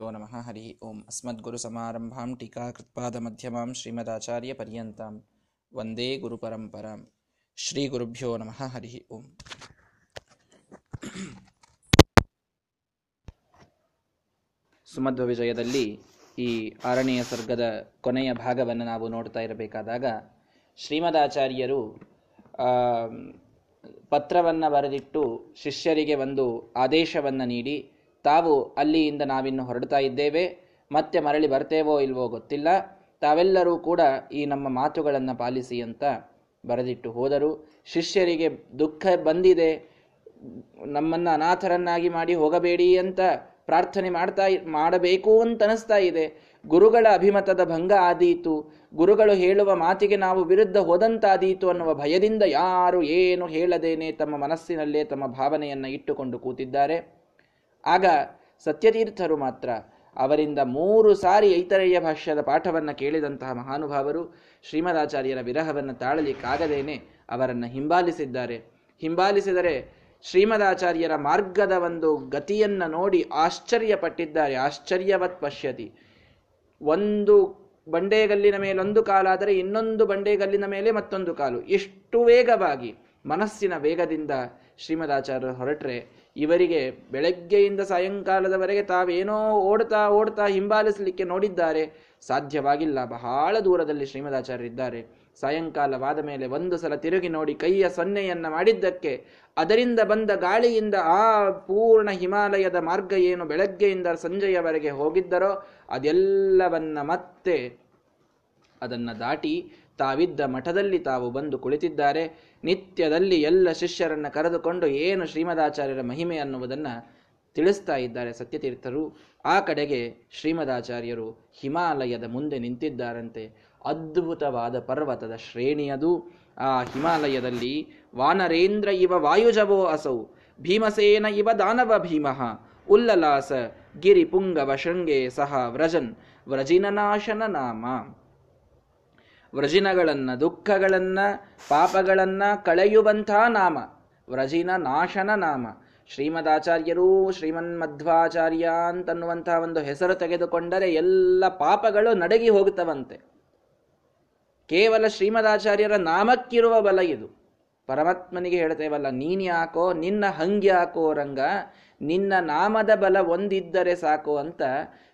यो नमः हरिः ओम् अस्मद्गुरुसमारम्भां टीकाकृत्पादमध्यमां श्रीमदाचार्यपर्यन्तां वन्दे गुरुपरम्परां ಶ್ರೀಗುರುಭ್ಯೋ ನಮಃ ಹರಿ ಓಂ ಸುಮಧ್ವ ವಿಜಯದಲ್ಲಿ ಈ ಆರನೆಯ ಸರ್ಗದ ಕೊನೆಯ ಭಾಗವನ್ನು ನಾವು ನೋಡ್ತಾ ಇರಬೇಕಾದಾಗ ಶ್ರೀಮದಾಚಾರ್ಯರು ಪತ್ರವನ್ನು ಬರೆದಿಟ್ಟು ಶಿಷ್ಯರಿಗೆ ಒಂದು ಆದೇಶವನ್ನು ನೀಡಿ ತಾವು ಅಲ್ಲಿಯಿಂದ ನಾವಿನ್ನು ಹೊರಡ್ತಾ ಇದ್ದೇವೆ. ಮತ್ತೆ ಮರಳಿ ಬರ್ತೇವೋ ಇಲ್ವೋ ಗೊತ್ತಿಲ್ಲ. ತಾವೆಲ್ಲರೂ ಕೂಡ ಈ ನಮ್ಮ ಮಾತುಗಳನ್ನು ಪಾಲಿಸಿ ಅಂತ ಬರೆದಿಟ್ಟು ಹೋದರು. ಶಿಷ್ಯರಿಗೆ ದುಃಖ ಬಂದಿದೆ. ನಮ್ಮನ್ನು ಅನಾಥರನ್ನಾಗಿ ಮಾಡಿ ಹೋಗಬೇಡಿ ಅಂತ ಪ್ರಾರ್ಥನೆ ಮಾಡ್ತಾ ಮಾಡಬೇಕು ಅಂತ ಅನಿಸ್ತಾ ಇದೆ. ಗುರುಗಳ ಅಭಿಮತದ ಭಂಗ ಆದೀತು. ಗುರುಗಳು ಹೇಳುವ ಮಾತಿಗೆ ನಾವು ವಿರುದ್ಧ ಹೋದಂತಾದೀತು ಅನ್ನುವ ಭಯದಿಂದ ಯಾರು ಏನು ಹೇಳದೇನೆ ತಮ್ಮ ಮನಸ್ಸಿನಲ್ಲೇ ತಮ್ಮ ಭಾವನೆಯನ್ನು ಇಟ್ಟುಕೊಂಡು ಕೂತಿದ್ದಾರೆ. ಆಗ ಸತ್ಯತೀರ್ಥರು ಮಾತ್ರ ಅವರಿಂದ ಮೂರು ಸಾರಿ ಐತರೇಯ ಭಾಷ್ಯದ ಪಾಠವನ್ನು ಕೇಳಿದಂತಹ ಮಹಾನುಭಾವರು ಶ್ರೀಮದಾಚಾರ್ಯರ ವಿರಹವನ್ನು ತಾಳಲಿಕ್ಕಾಗದೇನೆ ಅವರನ್ನು ಹಿಂಬಾಲಿಸಿದ್ದಾರೆ. ಹಿಂಬಾಲಿಸಿದರೆ ಶ್ರೀಮದಾಚಾರ್ಯರ ಮಾರ್ಗದ ಒಂದು ಗತಿಯನ್ನು ನೋಡಿ ಆಶ್ಚರ್ಯಪಟ್ಟಿದ್ದಾರೆ. ಆಶ್ಚರ್ಯವತ್ ಪಶ್ಯತಿ. ಒಂದು ಬಂಡೆಗಲ್ಲಿನ ಮೇಲೊಂದು ಕಾಲಾದರೆ ಇನ್ನೊಂದು ಬಂಡೆಗಲ್ಲಿನ ಮೇಲೆ ಮತ್ತೊಂದು ಕಾಲು. ಎಷ್ಟು ವೇಗವಾಗಿ ಮನಸ್ಸಿನ ವೇಗದಿಂದ ಶ್ರೀಮದಾಚಾರ್ಯರು ಹೊರಟ್ರೆ ಇವರಿಗೆ ಬೆಳಗ್ಗೆಯಿಂದ ಸಾಯಂಕಾಲದವರೆಗೆ ತಾವೇನೋ ಓಡ್ತಾ ಓಡ್ತಾ ಹಿಂಬಾಲಿಸಲಿಕ್ಕೆ ನೋಡಿದ್ದಾರೆ. ಸಾಧ್ಯವಾಗಿಲ್ಲ. ಬಹಳ ದೂರದಲ್ಲಿ ಶ್ರೀಮದಾಚಾರ್ಯರಿದ್ದಾರೆ. ಸಾಯಂಕಾಲವಾದ ಮೇಲೆ ಒಂದು ಸಲ ತಿರುಗಿ ನೋಡಿ ಕೈಯ ಸೊನ್ನೆಯನ್ನು ಮಾಡಿದ್ದಕ್ಕೆ, ಅದರಿಂದ ಬಂದ ಗಾಳಿಯಿಂದ ಆ ಪೂರ್ಣ ಹಿಮಾಲಯದ ಮಾರ್ಗ ಏನು ಬೆಳಗ್ಗೆಯಿಂದ ಸಂಜೆಯವರೆಗೆ ಹೋಗಿದ್ದರೋ ಅದೆಲ್ಲವನ್ನ ಮತ್ತೆ ಅದನ್ನು ದಾಟಿ ತಾವಿದ್ದ ಮಠದಲ್ಲಿ ತಾವು ಬಂದು ಕುಳಿತಿದ್ದಾರೆ, ನಿತ್ಯದಲ್ಲಿ ಎಲ್ಲ ಶಿಷ್ಯರನ್ನು ಕರೆದುಕೊಂಡು ಏನು ಶ್ರೀಮದಾಚಾರ್ಯರ ಮಹಿಮೆ ಅನ್ನುವುದನ್ನು ತಿಳಿಸ್ತಾ ಇದ್ದಾರೆ ಸತ್ಯತೀರ್ಥರು. ಆ ಕಡೆಗೆ ಶ್ರೀಮದಾಚಾರ್ಯರು ಹಿಮಾಲಯದ ಮುಂದೆ ನಿಂತಿದ್ದಾರಂತೆ. ಅದ್ಭುತವಾದ ಪರ್ವತದ ಶ್ರೇಣಿಯದು. ಆ ಹಿಮಾಲಯದಲ್ಲಿ ವಾನರೇಂದ್ರ ಇವ ವಾಯುಜವೋ ಅಸೌ, ಭೀಮಸೇನ ಇವ ದಾನವ ಭೀಮಃ, ಉಲ್ಲಲಾಸ ಗಿರಿ ಪುಂಗವ ಶೃಂಗೆ ಸಹ ವ್ರಜನ್, ವ್ರಜಿನನಾಶನ ನಾಮ. ವ್ರಜಿನಗಳನ್ನ, ದುಃಖಗಳನ್ನು, ಪಾಪಗಳನ್ನು ಕಳೆಯುವಂಥ ನಾಮ. ವ್ರಜಿನ ನಾಶನ ನಾಮ. ಶ್ರೀಮದಾಚಾರ್ಯರು ಶ್ರೀಮನ್ ಮಧ್ವಾಚಾರ್ಯ ಅಂತನ್ನುವಂಥ ಒಂದು ಹೆಸರು ತೆಗೆದುಕೊಂಡರೆ ಎಲ್ಲ ಪಾಪಗಳು ನಡಗಿ ಹೋಗುತ್ತವಂತೆ. ಕೇವಲ ಶ್ರೀಮದಾಚಾರ್ಯರ ನಾಮಕ್ಕಿರುವ ಬಲ ಇದು. ಪರಮಾತ್ಮನಿಗೆ ಹೇಳ್ತೇವಲ್ಲ, ನೀನು ಯಾಕೋ, ನಿನ್ನ ಹಂಗ್ಯಾಕೋ ರಂಗ, ನಿನ್ನ ನಾಮದ ಬಲ ಒಂದಿದ್ದರೆ ಸಾಕು ಅಂತ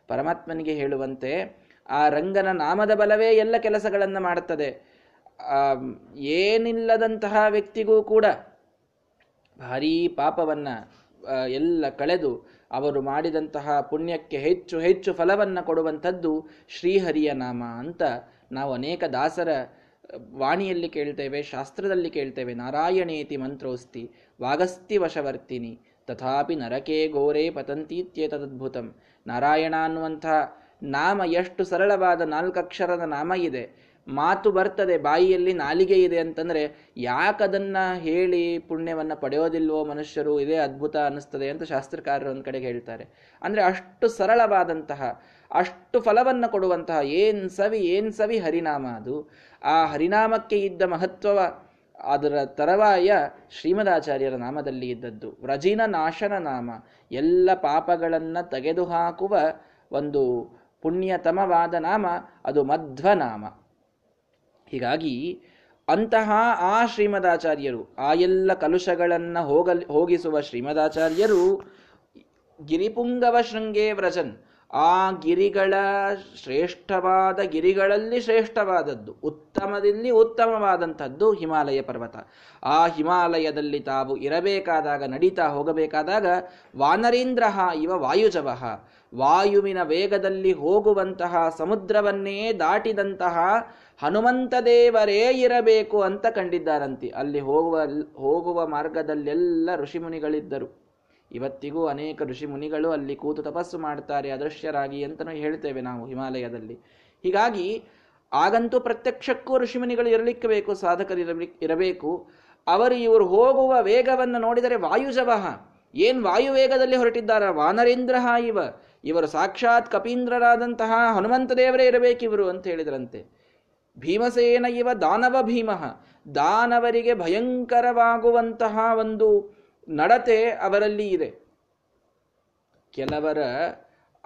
ಪರಮಾತ್ಮನಿಗೆ ಹೇಳುವಂತೆ ಆ ರಂಗನ ನಾಮದ ಬಲವೇ ಎಲ್ಲ ಕೆಲಸಗಳನ್ನು ಮಾಡುತ್ತದೆ. ಏನಿಲ್ಲದಂತಹ ವ್ಯಕ್ತಿಗೂ ಕೂಡ ಭಾರೀ ಪಾಪವನ್ನ ಎಲ್ಲ ಕಳೆದು ಅವರು ಮಾಡಿದಂತಹ ಪುಣ್ಯಕ್ಕೆ ಹೆಚ್ಚು ಹೆಚ್ಚು ಫಲವನ್ನ ಕೊಡುವಂಥದ್ದು ಶ್ರೀಹರಿಯ ನಾಮ ಅಂತ ನಾವು ಅನೇಕ ದಾಸರ ವಾಣಿಯಲ್ಲಿ ಕೇಳ್ತೇವೆ, ಶಾಸ್ತ್ರದಲ್ಲಿ ಕೇಳ್ತೇವೆ. ನಾರಾಯಣೇತಿ ಮಂತ್ರೋಸ್ತಿ, ವಾಗಸ್ತಿ ವಶವರ್ತಿನಿ, ತಥಾಪಿ ನರಕೇ ಗೋರೆ ಪತಂತೀತ್ಯೇತದ್ಭುತಂ ನಾರಾಯಣ ಅನ್ನುವಂಥ ನಾಮ ಎಷ್ಟು ಸರಳವಾದ ನಾಲ್ಕಕ್ಷರದ ನಾಮ ಇದೆ. ಮಾತು ಬರ್ತದೆ, ಬಾಯಿಯಲ್ಲಿ ನಾಲಿಗೆ ಇದೆ ಅಂತಂದರೆ ಯಾಕದನ್ನು ಹೇಳಿ ಪುಣ್ಯವನ್ನು ಪಡೆಯೋದಿಲ್ವೋ ಮನುಷ್ಯರು, ಇದೇ ಅದ್ಭುತ ಅನ್ನಿಸ್ತದೆ ಅಂತ ಶಾಸ್ತ್ರಕಾರರು ಒಂದು ಕಡೆಗೆ ಹೇಳ್ತಾರೆ. ಅಂದರೆ ಅಷ್ಟು ಸರಳವಾದಂತಹ, ಅಷ್ಟು ಫಲವನ್ನು ಕೊಡುವಂತಹ ಏನು ಸವಿ ಏನು ಸವಿ ಹರಿನಾಮ ಅದು. ಆ ಹರಿನಾಮಕ್ಕೆ ಇದ್ದ ಮಹತ್ವವ ಅದರ ತರವಾಯ ಶ್ರೀಮದಾಚಾರ್ಯರ ನಾಮದಲ್ಲಿ ಇದ್ದದ್ದು. ವ್ರಜಿನ ನಾಶನ ನಾಮ. ಎಲ್ಲ ಪಾಪಗಳನ್ನು ತೆಗೆದುಹಾಕುವ ಒಂದು ಪುಣ್ಯತಮವಾದ ನಾಮ, ಅದು ಮಧ್ವನಾಮ. ಹೀಗಾಗಿ ಅಂತಹ ಆ ಶ್ರೀಮದಾಚಾರ್ಯರು, ಆ ಎಲ್ಲ ಕಲುಷಗಳನ್ನು ಹೋಗಲ್, ಹೋಗಿಸುವ ಶ್ರೀಮದಾಚಾರ್ಯರು ಗಿರಿಪುಂಗವ ಶೃಂಗೇ ವ್ರಜನ್. ಆ ಗಿರಿಗಳ ಶ್ರೇಷ್ಠವಾದ ಗಿರಿಗಳಲ್ಲಿ ಶ್ರೇಷ್ಠವಾದದ್ದು. ಉತ್ತಮದಲ್ಲಿ ಉತ್ತಮವಾದಂಥದ್ದು ಹಿಮಾಲಯ ಪರ್ವತ. ಆ ಹಿಮಾಲಯದಲ್ಲಿ ತಾವು ಇರಬೇಕಾದಾಗ, ನಡೀತಾ ಹೋಗಬೇಕಾದಾಗ ವಾನರೀಂದ್ರ ಇವ ವಾಯುಜವಃ ವಾಯುವಿನ ವೇಗದಲ್ಲಿ ಹೋಗುವಂತಹ ಸಮುದ್ರವನ್ನೇ ದಾಟಿದಂತಹ ಹನುಮಂತ ದೇವರೇ ಇರಬೇಕು ಅಂತ ಕಂಡಿದ್ದಾರಂತೆ. ಅಲ್ಲಿ ಹೋಗುವ ಹೋಗುವ ಮಾರ್ಗದಲ್ಲೆಲ್ಲ ಋಷಿಮುನಿಗಳಿದ್ದರು. ಇವತ್ತಿಗೂ ಅನೇಕ ಋಷಿ ಮುನಿಗಳು ಅಲ್ಲಿ ಕೂತು ತಪಸ್ಸು ಮಾಡ್ತಾರೆ ಅದೃಶ್ಯರಾಗಿ ಅಂತಲೂ ಹೇಳ್ತೇವೆ ನಾವು ಹಿಮಾಲಯದಲ್ಲಿ. ಹೀಗಾಗಿ ಆಗಂತೂ ಪ್ರತ್ಯಕ್ಷಕ್ಕೂ ಋಷಿಮುನಿಗಳು ಇರಲಿಕ್ಕೆ ಬೇಕು ಇರಬೇಕು. ಅವರು ಇವರು ಹೋಗುವ ವೇಗವನ್ನು ನೋಡಿದರೆ ವಾಯುಜವಹ. ಏನ್ ವಾಯು ವೇಗದಲ್ಲಿ ಹೊರಟಿದ್ದಾರ? ವಾನರೇಂದ್ರ ಇವ. ಇವರು ಸಾಕ್ಷಾತ್ ಕಪೀಂದ್ರರಾದಂತಹ ಹನುಮಂತ ದೇವರೇ ಇರಬೇಕಿವರು ಅಂತ ಹೇಳಿದ್ರಂತೆ. ಭೀಮಸೇನ ಇವ ದಾನವ ಭೀಮಃ. ದಾನವರಿಗೆ ಭಯಂಕರವಾಗುವಂತಹ ಒಂದು ನಡತೆ ಅವರಲ್ಲಿ ಇದೆ. ಕೆಲವರ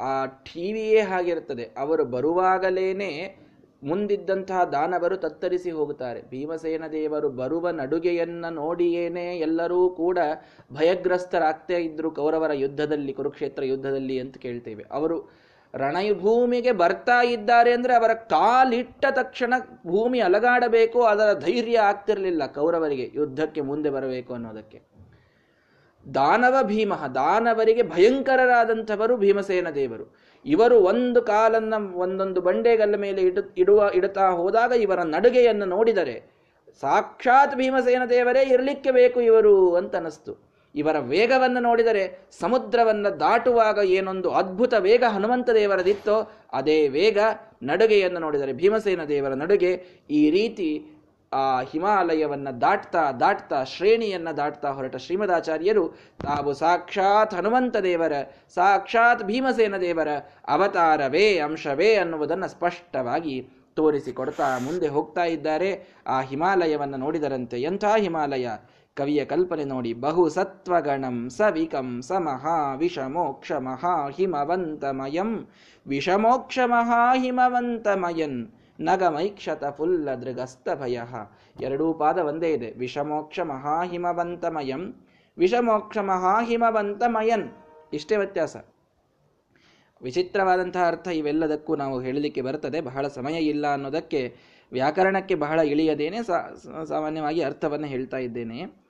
ಆ ಟಿವಿಯೇ ಹಾಗಿರುತ್ತದೆ. ಅವರು ಬರುವಾಗಲೇನೆ ಮುಂದಿದ್ದಂತಹ ದಾನವರು ತತ್ತರಿಸಿ ಹೋಗುತ್ತಾರೆ. ಭೀಮಸೇನ ದೇವರು ಬರುವ ನಡುಗೆಯನ್ನ ನೋಡಿಯೇನೆ ಎಲ್ಲರೂ ಕೂಡ ಭಯಗ್ರಸ್ತರಾಗ್ತಾ ಇದ್ರು ಕೌರವರ ಯುದ್ಧದಲ್ಲಿ, ಕುರುಕ್ಷೇತ್ರ ಯುದ್ಧದಲ್ಲಿ ಅಂತ ಕೇಳ್ತೇವೆ. ಅವರು ರಣಭೂಮಿಗೆ ಬರ್ತಾ ಇದ್ದಾರೆ ಅಂದ್ರೆ ಅವರ ಕಾಲಿಟ್ಟ ತಕ್ಷಣ ಭೂಮಿ ಅಲಗಾಡಬೇಕು, ಅದರ ಧೈರ್ಯ ಆಗ್ತಿರಲಿಲ್ಲ ಕೌರವರಿಗೆ ಯುದ್ಧಕ್ಕೆ ಮುಂದೆ ಬರಬೇಕು ಅನ್ನೋದಕ್ಕೆ. ದಾನವ ಭೀಮ, ದಾನವರಿಗೆ ಭಯಂಕರರಾದಂಥವರು ಭೀಮಸೇನ ದೇವರು. ಇವರು ಒಂದು ಕಾಲನ್ನ ಒಂದೊಂದು ಬಂಡೆಗಲ್ಲ ಮೇಲೆ ಇಡು, ಇಡುವ, ಇಡುತ್ತಾ ಹೋದಾಗ ಇವರ ನಡುಗೆಯನ್ನು ನೋಡಿದರೆ ಸಾಕ್ಷಾತ್ ಭೀಮಸೇನ ದೇವರೇ ಇರಲಿಕ್ಕೆ ಬೇಕು ಇವರು ಅಂತ ಅನಿಸ್ತು ಇವರ ವೇಗವನ್ನು ನೋಡಿದರೆ ಸಮುದ್ರವನ್ನು ದಾಟುವಾಗ ಏನೊಂದು ಅದ್ಭುತ ವೇಗ ಹನುಮಂತ ದೇವರದಿತ್ತೋ, ಅದೇ ವೇಗ ನಡುಗೆಯನ್ನು ನೋಡಿದರೆ ಭೀಮಸೇನ ದೇವರ ನಡುಗೆ ಈ ರೀತಿ ಆ ಹಿಮಾಲಯವನ್ನು ದಾಟ್ತಾ ದಾಟ್ತಾ ಶ್ರೇಣಿಯನ್ನು ದಾಟ್ತಾ ಹೊರಟ ಶ್ರೀಮದಾಚಾರ್ಯರು ತಾವು ಸಾಕ್ಷಾತ್ ಹನುಮಂತ ದೇವರ, ಸಾಕ್ಷಾತ್ ಭೀಮಸೇನ ದೇವರ ಅವತಾರವೇ, ಅಂಶವೇ ಅನ್ನುವುದನ್ನು ಸ್ಪಷ್ಟವಾಗಿ ತೋರಿಸಿಕೊಡ್ತಾ ಮುಂದೆ ಹೋಗ್ತಾ ಇದ್ದಾರೆ. ಆ ಹಿಮಾಲಯವನ್ನು ನೋಡಿದರಂತೆ ಎಂಥ ಹಿಮಾಲಯ? ಕವಿಯ ಕಲ್ಪನೆ ನೋಡಿ ಬಹು ಸತ್ವಗಣಂ ಸವಿಕಂ ವಿಷಮೋಕ್ಷ ಮಹಾ ಹಿಮವಂತಮಯಂ ವಿಷಮೋಕ್ಷ ಮಹಾ ಹಿಮವಂತಮಯನ್ ನಗಮೈಕ್ಷತ ಫುಲ್ಲ ದೃಗಸ್ತ ಭಯ ಎರಡೂ ಪಾದ ಒಂದೇ ಇದೆ. ವಿಷಮೋಕ್ಷ ಮಹಾಹಿಮವಂತಮಯಂ ವಿಷಮೋಕ್ಷ ಮಹಾಹಿಮವಂತಮಯನ್ ಇಷ್ಟೇ ವ್ಯತ್ಯಾಸ. ವಿಚಿತ್ರವಾದಂತಹ ಅರ್ಥ ಇವೆಲ್ಲದಕ್ಕೂ ನಾವು ಹೇಳಲಿಕ್ಕೆ ಬರ್ತದೆ ಬಹಳ ಸಮಯ ಇಲ್ಲ ಅನ್ನೋದಕ್ಕೆ ವ್ಯಾಕರಣಕ್ಕೆ ಬಹಳ ಇಳಿಯದೇನೆ ಸಾಮಾನ್ಯವಾಗಿ ಅರ್ಥವನ್ನು ಹೇಳ್ತಾ ಇದ್ದೇನೆ.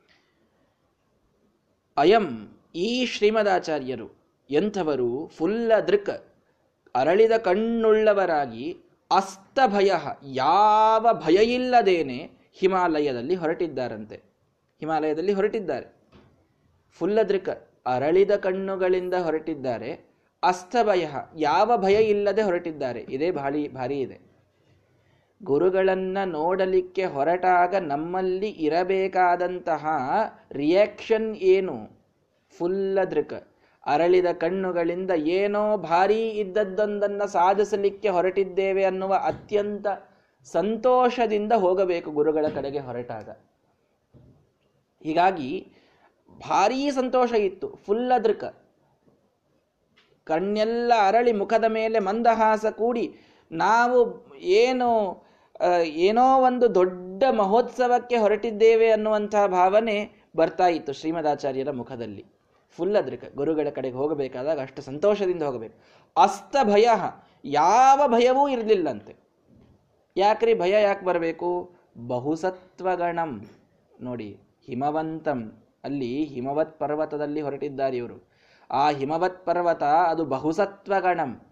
ಅಯಂ ಈ ಶ್ರೀಮದಾಚಾರ್ಯರು ಎಂಥವರು? ಫುಲ್ಲ ದೃಕ್ ಅರಳಿದ ಕಣ್ಣುಳ್ಳವರಾಗಿ ಅಸ್ತಭಯ, ಯಾವ ಭಯ ಇಲ್ಲದೇನೆ ಹಿಮಾಲಯದಲ್ಲಿ ಹೊರಟಿದ್ದಾರಂತೆ. ಹಿಮಾಲಯದಲ್ಲಿ ಹೊರಟಿದ್ದಾರೆ. ಫುಲ್ಲದ್ರಿಕ ಅರಳಿದ ಕಣ್ಣುಗಳಿಂದ ಹೊರಟಿದ್ದಾರೆ. ಅಸ್ತಭಯ, ಯಾವ ಭಯ ಇಲ್ಲದೆ ಹೊರಟಿದ್ದಾರೆ. ಇದೇ ಭಾರಿ ಭಾರಿ ಇದೆ. ಗುರುಗಳನ್ನು ನೋಡಲಿಕ್ಕೆ ಹೊರಟಾಗ ನಮ್ಮಲ್ಲಿ ಇರಬೇಕಾದಂತಹ ರಿಯಾಕ್ಷನ್ ಏನು? ಫುಲ್ಲದೃಕ ಅರಳಿದ ಕಣ್ಣುಗಳಿಂದ ಏನೋ ಭಾರೀ ಇದ್ದದ್ದೊಂದನ್ನು ಸಾಧಿಸಲಿಕ್ಕೆ ಹೊರಟಿದ್ದೇವೆ ಅನ್ನುವ ಅತ್ಯಂತ ಸಂತೋಷದಿಂದ ಹೋಗಬೇಕು ಗುರುಗಳ ಕಡೆಗೆ ಹೊರಟಾಗ. ಹೀಗಾಗಿ ಭಾರೀ ಸಂತೋಷ ಇತ್ತು ಫುಲ್ ಅದೃಕ ಕಣ್ಣೆಲ್ಲ ಅರಳಿ ಮುಖದ ಮೇಲೆ ಮಂದಹಾಸ ಕೂಡಿ ನಾವು ಏನು ಏನೋ ಒಂದು ದೊಡ್ಡ ಮಹೋತ್ಸವಕ್ಕೆ ಹೊರಟಿದ್ದೇವೆ ಅನ್ನುವಂತಹ ಭಾವನೆ ಬರ್ತಾ ಇತ್ತು ಶ್ರೀಮದಾಚಾರ್ಯರ ಮುಖದಲ್ಲಿ. ಫುಲ್ ಅದ್ರಿಕ ಗುರುಗಳ ಕಡೆಗೆ ಹೋಗಬೇಕಾದಾಗ ಅಷ್ಟು ಸಂತೋಷದಿಂದ ಹೋಗಬೇಕು. ಅಸ್ತ ಭಯ ಯಾವ ಭಯವೂ ಇರಲಿಲ್ಲಂತೆ. ಯಾಕ್ರಿ ಭಯ ಯಾಕೆ ಬರಬೇಕು? ಬಹುಸತ್ವಗಣಂ. ನೋಡಿ, ಹಿಮವಂತಂ. ಅಲ್ಲಿ ಹಿಮವತ್ ಪರ್ವತದಲ್ಲಿ ಹೊರಟಿದ್ದಾರೆ ಇವರು. ಆ ಹಿಮವತ್ ಪರ್ವತ, ಅದು ಬಹುಸತ್ವಗಣಂ.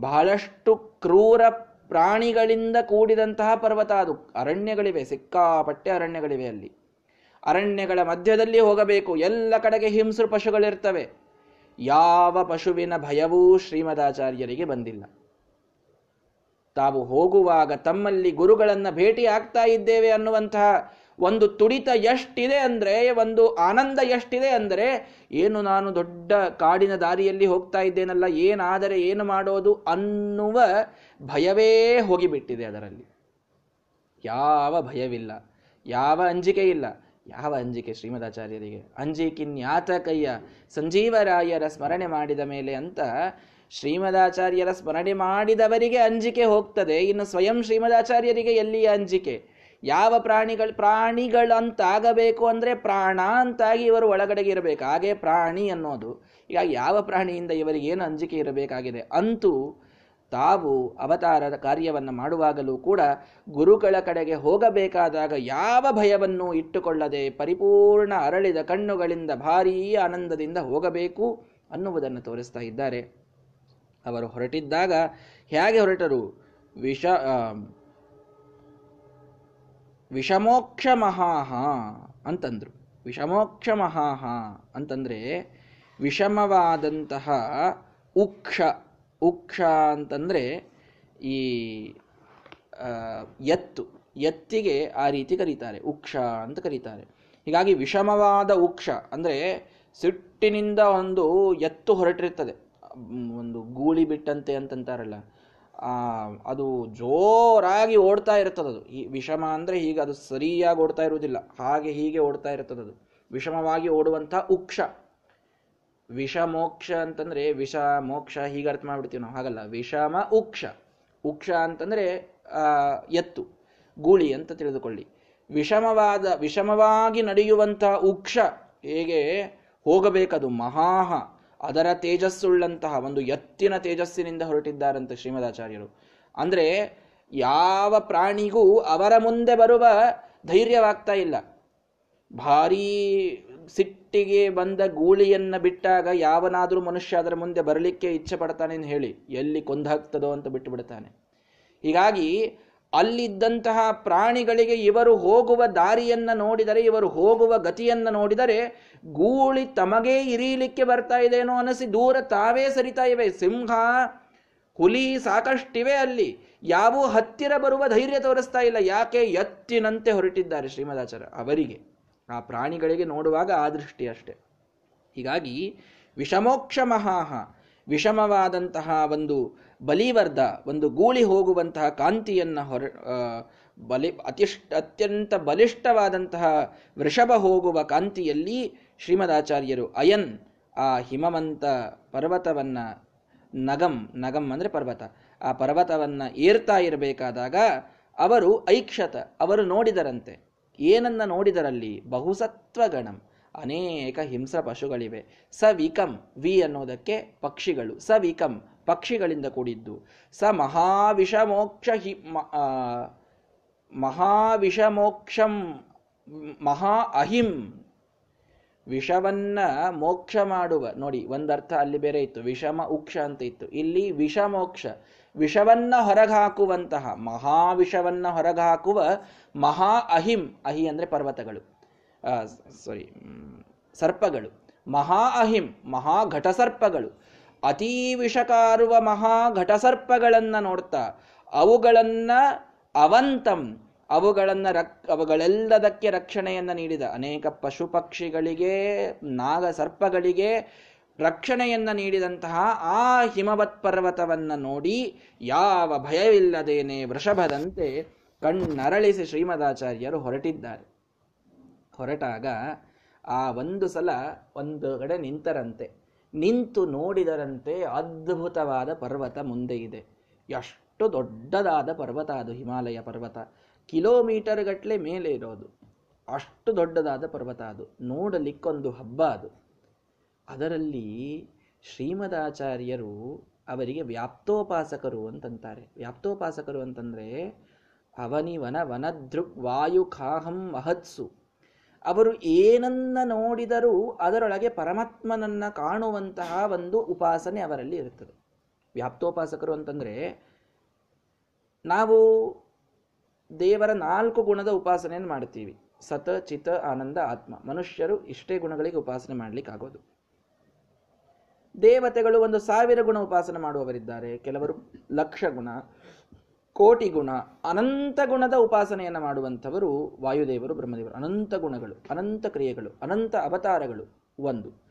ಬಹಳಷ್ಟು ಕ್ರೂರ ಪ್ರಾಣಿಗಳಿಂದ ಕೂಡಿದಂತಹ ಪರ್ವತ ಅದು. ಅರಣ್ಯಗಳಿವೆ, ಸಿಕ್ಕಾಪಟ್ಟೆ ಅರಣ್ಯಗಳಿವೆ ಅಲ್ಲಿ. ಅರಣ್ಯಗಳ ಮಧ್ಯದಲ್ಲಿ ಹೋಗಬೇಕು. ಎಲ್ಲ ಕಡೆಗೆ ಹಿಂಸೃ ಪಶುಗಳಿರ್ತವೆ. ಯಾವ ಪಶುವಿನ ಭಯವೂ ಶ್ರೀಮದಾಚಾರ್ಯರಿಗೆ ಬಂದಿಲ್ಲ. ತಾವು ಹೋಗುವಾಗ ತಮ್ಮಲ್ಲಿ ಗುರುಗಳನ್ನು ಭೇಟಿ ಆಗ್ತಾ ಇದ್ದೇವೆ ಅನ್ನುವಂತಹ ಒಂದು ತುಡಿತ ಎಷ್ಟಿದೆ ಅಂದ್ರೆ, ಒಂದು ಆನಂದ ಎಷ್ಟಿದೆ ಅಂದರೆ, ಏನು ನಾನು ದೊಡ್ಡ ಕಾಡಿನ ದಾರಿಯಲ್ಲಿ ಹೋಗ್ತಾ ಇದ್ದೇನಲ್ಲ, ಏನಾದರೆ ಏನು ಮಾಡೋದು ಅನ್ನುವ ಭಯವೇ ಹೋಗಿಬಿಟ್ಟಿದೆ ಅದರಲ್ಲಿ. ಯಾವ ಭಯವಿಲ್ಲ. ಯಾವ ಅಂಜಿಕೆ ಇಲ್ಲ. ಯಾವ ಅಂಜಿಕೆ ಶ್ರೀಮದಾಚಾರ್ಯರಿಗೆ? ಅಂಜಿಕಿನ್ಯಾತಕಯ್ಯ ಸಂಜೀವರಾಯರ ಸ್ಮರಣೆ ಮಾಡಿದ ಮೇಲೆ ಅಂತ ಶ್ರೀಮದಾಚಾರ್ಯರ ಸ್ಮರಣೆ ಮಾಡಿದವರಿಗೆ ಅಂಜಿಕೆ ಹೋಗ್ತದೆ. ಇನ್ನು ಸ್ವಯಂ ಶ್ರೀಮದಾಚಾರ್ಯರಿಗೆ ಎಲ್ಲಿಯ ಅಂಜಿಕೆ? ಯಾವ ಪ್ರಾಣಿಗಳು, ಪ್ರಾಣಿಗಳಂತಾಗಬೇಕು ಅಂದರೆ ಪ್ರಾಣ ಅಂತಾಗಿ ಇವರು ಒಳಗಡೆಗೆ ಇರಬೇಕು. ಹಾಗೆ ಪ್ರಾಣಿ ಅನ್ನೋದು. ಈಗ ಯಾವ ಪ್ರಾಣಿಯಿಂದ ಇವರಿಗೆ ಏನು ಅಂಜಿಕೆ ಇರಬೇಕಾಗಿದೆ? ಅಂತೂ ತಾವು ಅವತಾರದ ಕಾರ್ಯವನ್ನು ಮಾಡುವಾಗಲೂ ಕೂಡ ಗುರುಗಳ ಕಡೆಗೆ ಹೋಗಬೇಕಾದಾಗ ಯಾವ ಭಯವನ್ನು ಇಟ್ಟುಕೊಳ್ಳದೆ ಪರಿಪೂರ್ಣ ಅರಳಿದ ಕಣ್ಣುಗಳಿಂದ ಭಾರೀ ಆನಂದದಿಂದ ಹೋಗಬೇಕು ಅನ್ನುವುದನ್ನು ತೋರಿಸ್ತಾ ಇದ್ದಾರೆ. ಅವರು ಹೊರಟಿದ್ದಾಗ ಹೇಗೆ ಹೊರಟರು? ವಿಷ ವಿಷಮೋಕ್ಷ ಮಹಾಹ ಅಂತಂದ್ರು. ವಿಷಮೋಕ್ಷ ಮಹಾಹ ಅಂತಂದ್ರೆ ವಿಷಮವಾದಂತಹ ಉಕ್ಷ. ಉಕ್ಷ ಅಂತಂದರೆ ಈ ಎತ್ತು. ಎತ್ತಿಗೆ ಆ ರೀತಿ ಕರೀತಾರೆ. ಉಕ್ಷ ಅಂತ ಕರೀತಾರೆ. ಹೀಗಾಗಿ ವಿಷಮವಾದ ಉಕ್ಷ ಅಂದರೆ ಸಿಟ್ಟಿನಿಂದ ಒಂದು ಎತ್ತು ಹೊರಟಿರ್ತದೆ. ಒಂದು ಗೂಳಿ ಬಿಟ್ಟಂತೆ ಅಂತಂತಾರಲ್ಲ. ಅದು ಜೋರಾಗಿ ಓಡ್ತಾ ಇರ್ತದದು ಈ ವಿಷಮ ಅಂದರೆ ಹೀಗೆ ಅದು ಸರಿಯಾಗಿ ಓಡ್ತಾ ಇರುವುದಿಲ್ಲ. ಹಾಗೆ ಹೀಗೆ ಓಡ್ತಾ ಇರ್ತದದು ವಿಷಮವಾಗಿ ಓಡುವಂಥ ಉಕ್ಷ. ವಿಷ, ಮೋಕ್ಷ ಅಂತಂದ್ರೆ ವಿಷ, ಮೋಕ್ಷ ಹೀಗೆ ಅರ್ಥ ಮಾಡ್ಬಿಡ್ತೀವಿ ನಾವು. ಹಾಗಲ್ಲ. ವಿಷಮ ಉಕ್ಷ. ಉಕ್ಷ ಅಂತಂದ್ರೆ ಎತ್ತು, ಗೂಳಿ ಅಂತ ತಿಳಿದುಕೊಳ್ಳಿ. ವಿಷಮವಾದ, ವಿಷಮವಾಗಿ ನಡೆಯುವಂತಹ ಉಕ್ಷ ಹೇಗೆ? ಹೋಗಬೇಕದು ಮಹಾಹ, ಅದರ ತೇಜಸ್ಸುಳ್ಳಂತಹ ಒಂದು ಎತ್ತಿನ ತೇಜಸ್ಸಿನಿಂದ ಹೊರಟಿದ್ದಾರಂತೆ ಶ್ರೀಮದಾಚಾರ್ಯರು. ಅಂದ್ರೆ ಯಾವ ಪ್ರಾಣಿಗೂ ಅವರ ಮುಂದೆ ಬರುವ ಧೈರ್ಯವಾಗ್ತಾ ಇಲ್ಲ. ಭಾರೀ ಸಿಟ್ಟಿಗೆ ಬಂದ ಗೂಳಿಯನ್ನು ಬಿಟ್ಟಾಗ ಯಾವನಾದರೂ ಮನುಷ್ಯ ಅದರ ಮುಂದೆ ಬರಲಿಕ್ಕೆ ಇಚ್ಛೆ ಪಡ್ತಾನೆ ಹೇಳಿ? ಎಲ್ಲಿ ಕೊಂದಾಗ್ತದೋ ಅಂತ ಬಿಟ್ಟು ಬಿಡ್ತಾನೆ ಹೀಗಾಗಿ ಅಲ್ಲಿದ್ದಂತಹ ಪ್ರಾಣಿಗಳಿಗೆ ಇವರು ಹೋಗುವ ದಾರಿಯನ್ನು ನೋಡಿದರೆ, ಇವರು ಹೋಗುವ ಗತಿಯನ್ನು ನೋಡಿದರೆ, ಗೂಳಿ ತಮಗೇ ಇರೀಲಿಕ್ಕೆ ಬರ್ತಾ ಇದೇನೋ ಅನಿಸಿ ದೂರ ತಾವೇ ಸರಿತಾ ಇವೆ. ಸಿಂಹ, ಹುಲಿ ಸಾಕಷ್ಟಿವೆ ಅಲ್ಲಿ. ಯಾವ ಹತ್ತಿರ ಬರುವ ಧೈರ್ಯ ತೋರಿಸ್ತಾ ಇಲ್ಲ. ಯಾಕೆ ಎತ್ತಿನಂತೆ ಹೊರಟಿದ್ದಾರೆ ಶ್ರೀಮದಾಚಾರ್ಯ ಅವರಿಗೆ? ಆ ಪ್ರಾಣಿಗಳಿಗೆ ನೋಡುವಾಗ ಆ ದೃಷ್ಟಿ ಅಷ್ಟೆ. ಹೀಗಾಗಿ ವಿಷಮೋಕ್ಷ ಮಹಾಹ, ವಿಷಮವಾದಂತಹ ಒಂದು ಬಲಿವರ್ಧ, ಒಂದು ಗೂಳಿ ಹೋಗುವಂತಹ ಕಾಂತಿಯನ್ನು ಹೊರ ಬಲಿ ಅತಿಷ್ಠ ಅತ್ಯಂತ ಬಲಿಷ್ಠವಾದಂತಹ ವೃಷಭ ಹೋಗುವ ಕಾಂತಿಯಲ್ಲಿ ಶ್ರೀಮದಾಚಾರ್ಯರು ಅಯನ್, ಆ ಹಿಮವಂತ ಪರ್ವತವನ್ನು ನಗಂ ನಗಂ ಅಂದರೆ ಪರ್ವತ, ಆ ಪರ್ವತವನ್ನು ಏರ್ತಾ ಇರಬೇಕಾದಾಗ ಅವರು ಐಕ್ಷತ, ಅವರು ನೋಡಿದರಂತೆ. ಏನನ್ನ ನೋಡಿದರಲ್ಲಿ ಬಹುಸತ್ವಗಣಂ, ಅನೇಕ ಹಿಂಸ ಪಶುಗಳಿವೆ. ಸವಿಕಂ ವಿ ಅನ್ನೋದಕ್ಕೆ ಪಕ್ಷಿಗಳು. ಸವಿಕಂ ಪಕ್ಷಿಗಳಿಂದ ಕೂಡಿದ್ದು. ಸ ಮಹಾವಿಷಮೋಕ್ಷ ಹಿ ಮಹಾವಿಷಮೋಕ್ಷಂ, ಮಹಾ ಅಹಿಂ. ವಿಷವನ್ನ ಮೋಕ್ಷ ಮಾಡುವ, ನೋಡಿ, ಒಂದರ್ಥ ಅಲ್ಲಿ ಬೇರೆ ಇತ್ತು. ವಿಷಮ, ಉಕ್ಷ ಅಂತ ಇತ್ತು. ಇಲ್ಲಿ ವಿಷಮೋಕ್ಷ. ವಿಷವನ್ನ ಹೊರಗಾಕುವಂತಹ ಮಹಾವಿಷವನ್ನ ಹೊರಗಾಕುವ ಮಹಾ ಅಹಿಂ, ಅಹಿ ಅಂದ್ರೆ ಪರ್ವತಗಳು ಸಾರಿ ಸರ್ಪಗಳು, ಮಹಾ ಅಹಿಂ, ಮಹಾ ಘಟಸರ್ಪಗಳು, ಅತೀ ವಿಷಕಾರುವ ಮಹಾ ಘಟಸರ್ಪಗಳನ್ನ ನೋಡ್ತಾ, ಅವುಗಳನ್ನ ಅವಂತಂ, ಅವುಗಳನ್ನು ರಕ್, ಅವುಗಳೆಲ್ಲದಕ್ಕೆ ರಕ್ಷಣೆಯನ್ನು ನೀಡಿದ ಅನೇಕ ಪಶು ಪಕ್ಷಿಗಳಿಗೆ ನಾಗ ಸರ್ಪಗಳಿಗೆ ರಕ್ಷಣೆಯನ್ನ ನೀಡಿದಂತಹ ಆ ಹಿಮವತ್ ಪರ್ವತವನ್ನು ನೋಡಿ ಯಾವ ಭಯವಿಲ್ಲದೇನೆ ವೃಷಭದಂತೆ ಕಣ್ಣರಳಿಸಿ ಶ್ರೀಮದಾಚಾರ್ಯರು ಹೊರಟಿದ್ದಾರೆ. ಹೊರಟಾಗ ಆ ಒಂದು ಸಲ ಒಂದು ಕಡೆ ನಿಂತರಂತೆ. ನಿಂತು ನೋಡಿದರಂತೆ ಅದ್ಭುತವಾದ ಪರ್ವತ ಮುಂದೆ ಇದೆ. ಎಷ್ಟು ದೊಡ್ಡದಾದ ಪರ್ವತ ಅದು ಹಿಮಾಲಯ ಪರ್ವತ. ಕಿಲೋಮೀಟರ್ ಗಟ್ಟಲೆ ಮೇಲೆ ಇರೋದು. ಅಷ್ಟು ದೊಡ್ಡದಾದ ಪರ್ವತ ಅದು. ನೋಡಲಿಕ್ಕೊಂದು ಹಬ್ಬ ಅದು. ಅದರಲ್ಲಿ ಶ್ರೀಮದಾಚಾರ್ಯರು ಅವರಿಗೆ ವ್ಯಾಪ್ತೋಪಾಸಕರು ಅಂತಂತಾರೆ. ವ್ಯಾಪ್ತೋಪಾಸಕರು ಅಂತಂದ್ರೆ ಅವನಿವನ ವನದೃಕ್ ವಾಯುಖಾಹಂ ಮಹತ್ಸು ಅವರು ಏನನ್ನ ನೋಡಿದರೂ ಅದರೊಳಗೆ ಪರಮಾತ್ಮನನ್ನ ಕಾಣುವಂತಹ ಒಂದು ಉಪಾಸನೆ ಅವರಲ್ಲಿ ಇರುತ್ತದೆ. ವ್ಯಾಪ್ತೋಪಾಸಕರು ಅಂತಂದರೆ, ನಾವು ದೇವರ ನಾಲ್ಕು ಗುಣದ ಉಪಾಸನೆಯನ್ನು ಮಾಡ್ತೀವಿ. ಸತ, ಚಿತ, ಆನಂದ, ಆತ್ಮ. ಮನುಷ್ಯರು ಇಷ್ಟೇ ಗುಣಗಳಿಗೆ ಉಪಾಸನೆ ಮಾಡ್ಲಿಕ್ಕೆ ಆಗೋದು ದೇವತೆಗಳು ಒಂದು ಸಾವಿರ ಗುಣ ಉಪಾಸನೆ ಮಾಡುವವರಿದ್ದಾರೆ. ಕೆಲವರು ಲಕ್ಷ ಗುಣ, ಕೋಟಿ ಗುಣ, ಅನಂತ ಗುಣದ ಉಪಾಸನೆಯನ್ನು ಮಾಡುವಂಥವರು ವಾಯುದೇವರು, ಬ್ರಹ್ಮದೇವರು. ಅನಂತ ಗುಣಗಳು, ಅನಂತ ಕ್ರಿಯೆಗಳು, ಅನಂತ ಅವತಾರಗಳು ಒಂದು.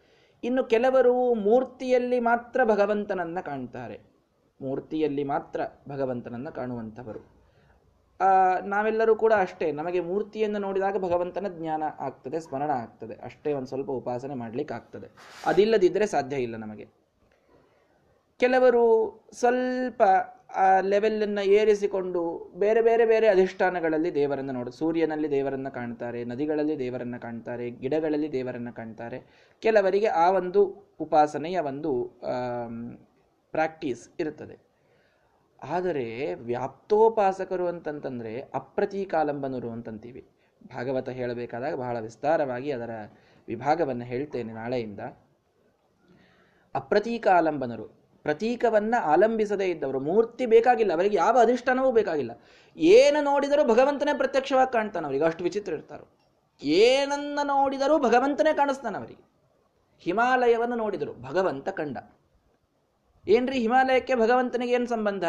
ಇನ್ನು ಕೆಲವರು ಮೂರ್ತಿಯಲ್ಲಿ ಮಾತ್ರ ಭಗವಂತನನ್ನು ಕಾಣ್ತಾರೆ. ಮೂರ್ತಿಯಲ್ಲಿ ಮಾತ್ರ ಭಗವಂತನನ್ನು ಕಾಣುವಂಥವರು. ನಾವೆಲ್ಲರೂ ಕೂಡ ಅಷ್ಟೇ. ನಮಗೆ ಮೂರ್ತಿಯನ್ನು ನೋಡಿದಾಗ ಭಗವಂತನ ಜ್ಞಾನ ಆಗ್ತದೆ, ಸ್ಮರಣ ಆಗ್ತದೆ. ಅಷ್ಟೇ ಒಂದು ಸ್ವಲ್ಪ ಉಪಾಸನೆ ಮಾಡ್ಲಿಕ್ಕೆ ಆಗ್ತದೆ. ಅದಿಲ್ಲದಿದ್ದರೆ ಸಾಧ್ಯ ಇಲ್ಲ ನಮಗೆ. ಕೆಲವರು ಸ್ವಲ್ಪ, ಆ ಲೆವೆಲನ್ನು ಏರಿಸಿಕೊಂಡು ಬೇರೆ ಬೇರೆ ಬೇರೆ ಅಧಿಷ್ಠಾನಗಳಲ್ಲಿ ದೇವರನ್ನು ನೋಡು. ಸೂರ್ಯನಲ್ಲಿ ದೇವರನ್ನು ಕಾಣ್ತಾರೆ, ನದಿಗಳಲ್ಲಿ ದೇವರನ್ನು ಕಾಣ್ತಾರೆ, ಗಿಡಗಳಲ್ಲಿ ದೇವರನ್ನು ಕಾಣ್ತಾರೆ. ಕೆಲವರಿಗೆ ಆ ಒಂದು ಉಪಾಸನೆಯ ಒಂದು ಪ್ರಾಕ್ಟೀಸ್ ಇರುತ್ತದೆ. ಆದರೆ ವ್ಯಾಪ್ತೋಪಾಸಕರು ಅಂತಂತಂದ್ರೆ ಅಪ್ರತೀಕಾಲಂಬನರು ಅಂತಂತೀವಿ. ಭಾಗವತ ಹೇಳಬೇಕಾದಾಗ ಬಹಳ ವಿಸ್ತಾರವಾಗಿ ಅದರ ವಿಭಾಗವನ್ನು ಹೇಳ್ತೇನೆ ನಾಳೆಯಿಂದ. ಅಪ್ರತೀಕಾಲಂಬನರು, ಪ್ರತೀಕವನ್ನ ಆಲಂಬಿಸದೇ ಇದ್ದವರು, ಮೂರ್ತಿ ಬೇಕಾಗಿಲ್ಲ, ಅವರಿಗೆ ಯಾವ ಅಧಿಷ್ಠಾನವೂ ಬೇಕಾಗಿಲ್ಲ. ಏನು ನೋಡಿದರೂ ಭಗವಂತನೇ ಪ್ರತ್ಯಕ್ಷವಾಗಿ ಕಾಣ್ತಾನೆ ಅವರಿಗೆ, ಅಷ್ಟು ವಿಚಿತ್ರ ಇರ್ತಾರೋ. ಏನನ್ನ ನೋಡಿದರೂ ಭಗವಂತನೇ ಕಾಣಿಸ್ತಾನೆ ಅವರಿಗೆ. ಹಿಮಾಲಯವನ್ನು ನೋಡಿದರು, ಭಗವಂತ ಕಂಡ. ಏನ್ರಿ ಹಿಮಾಲಯಕ್ಕೆ ಭಗವಂತನಿಗೆ ಏನು ಸಂಬಂಧ?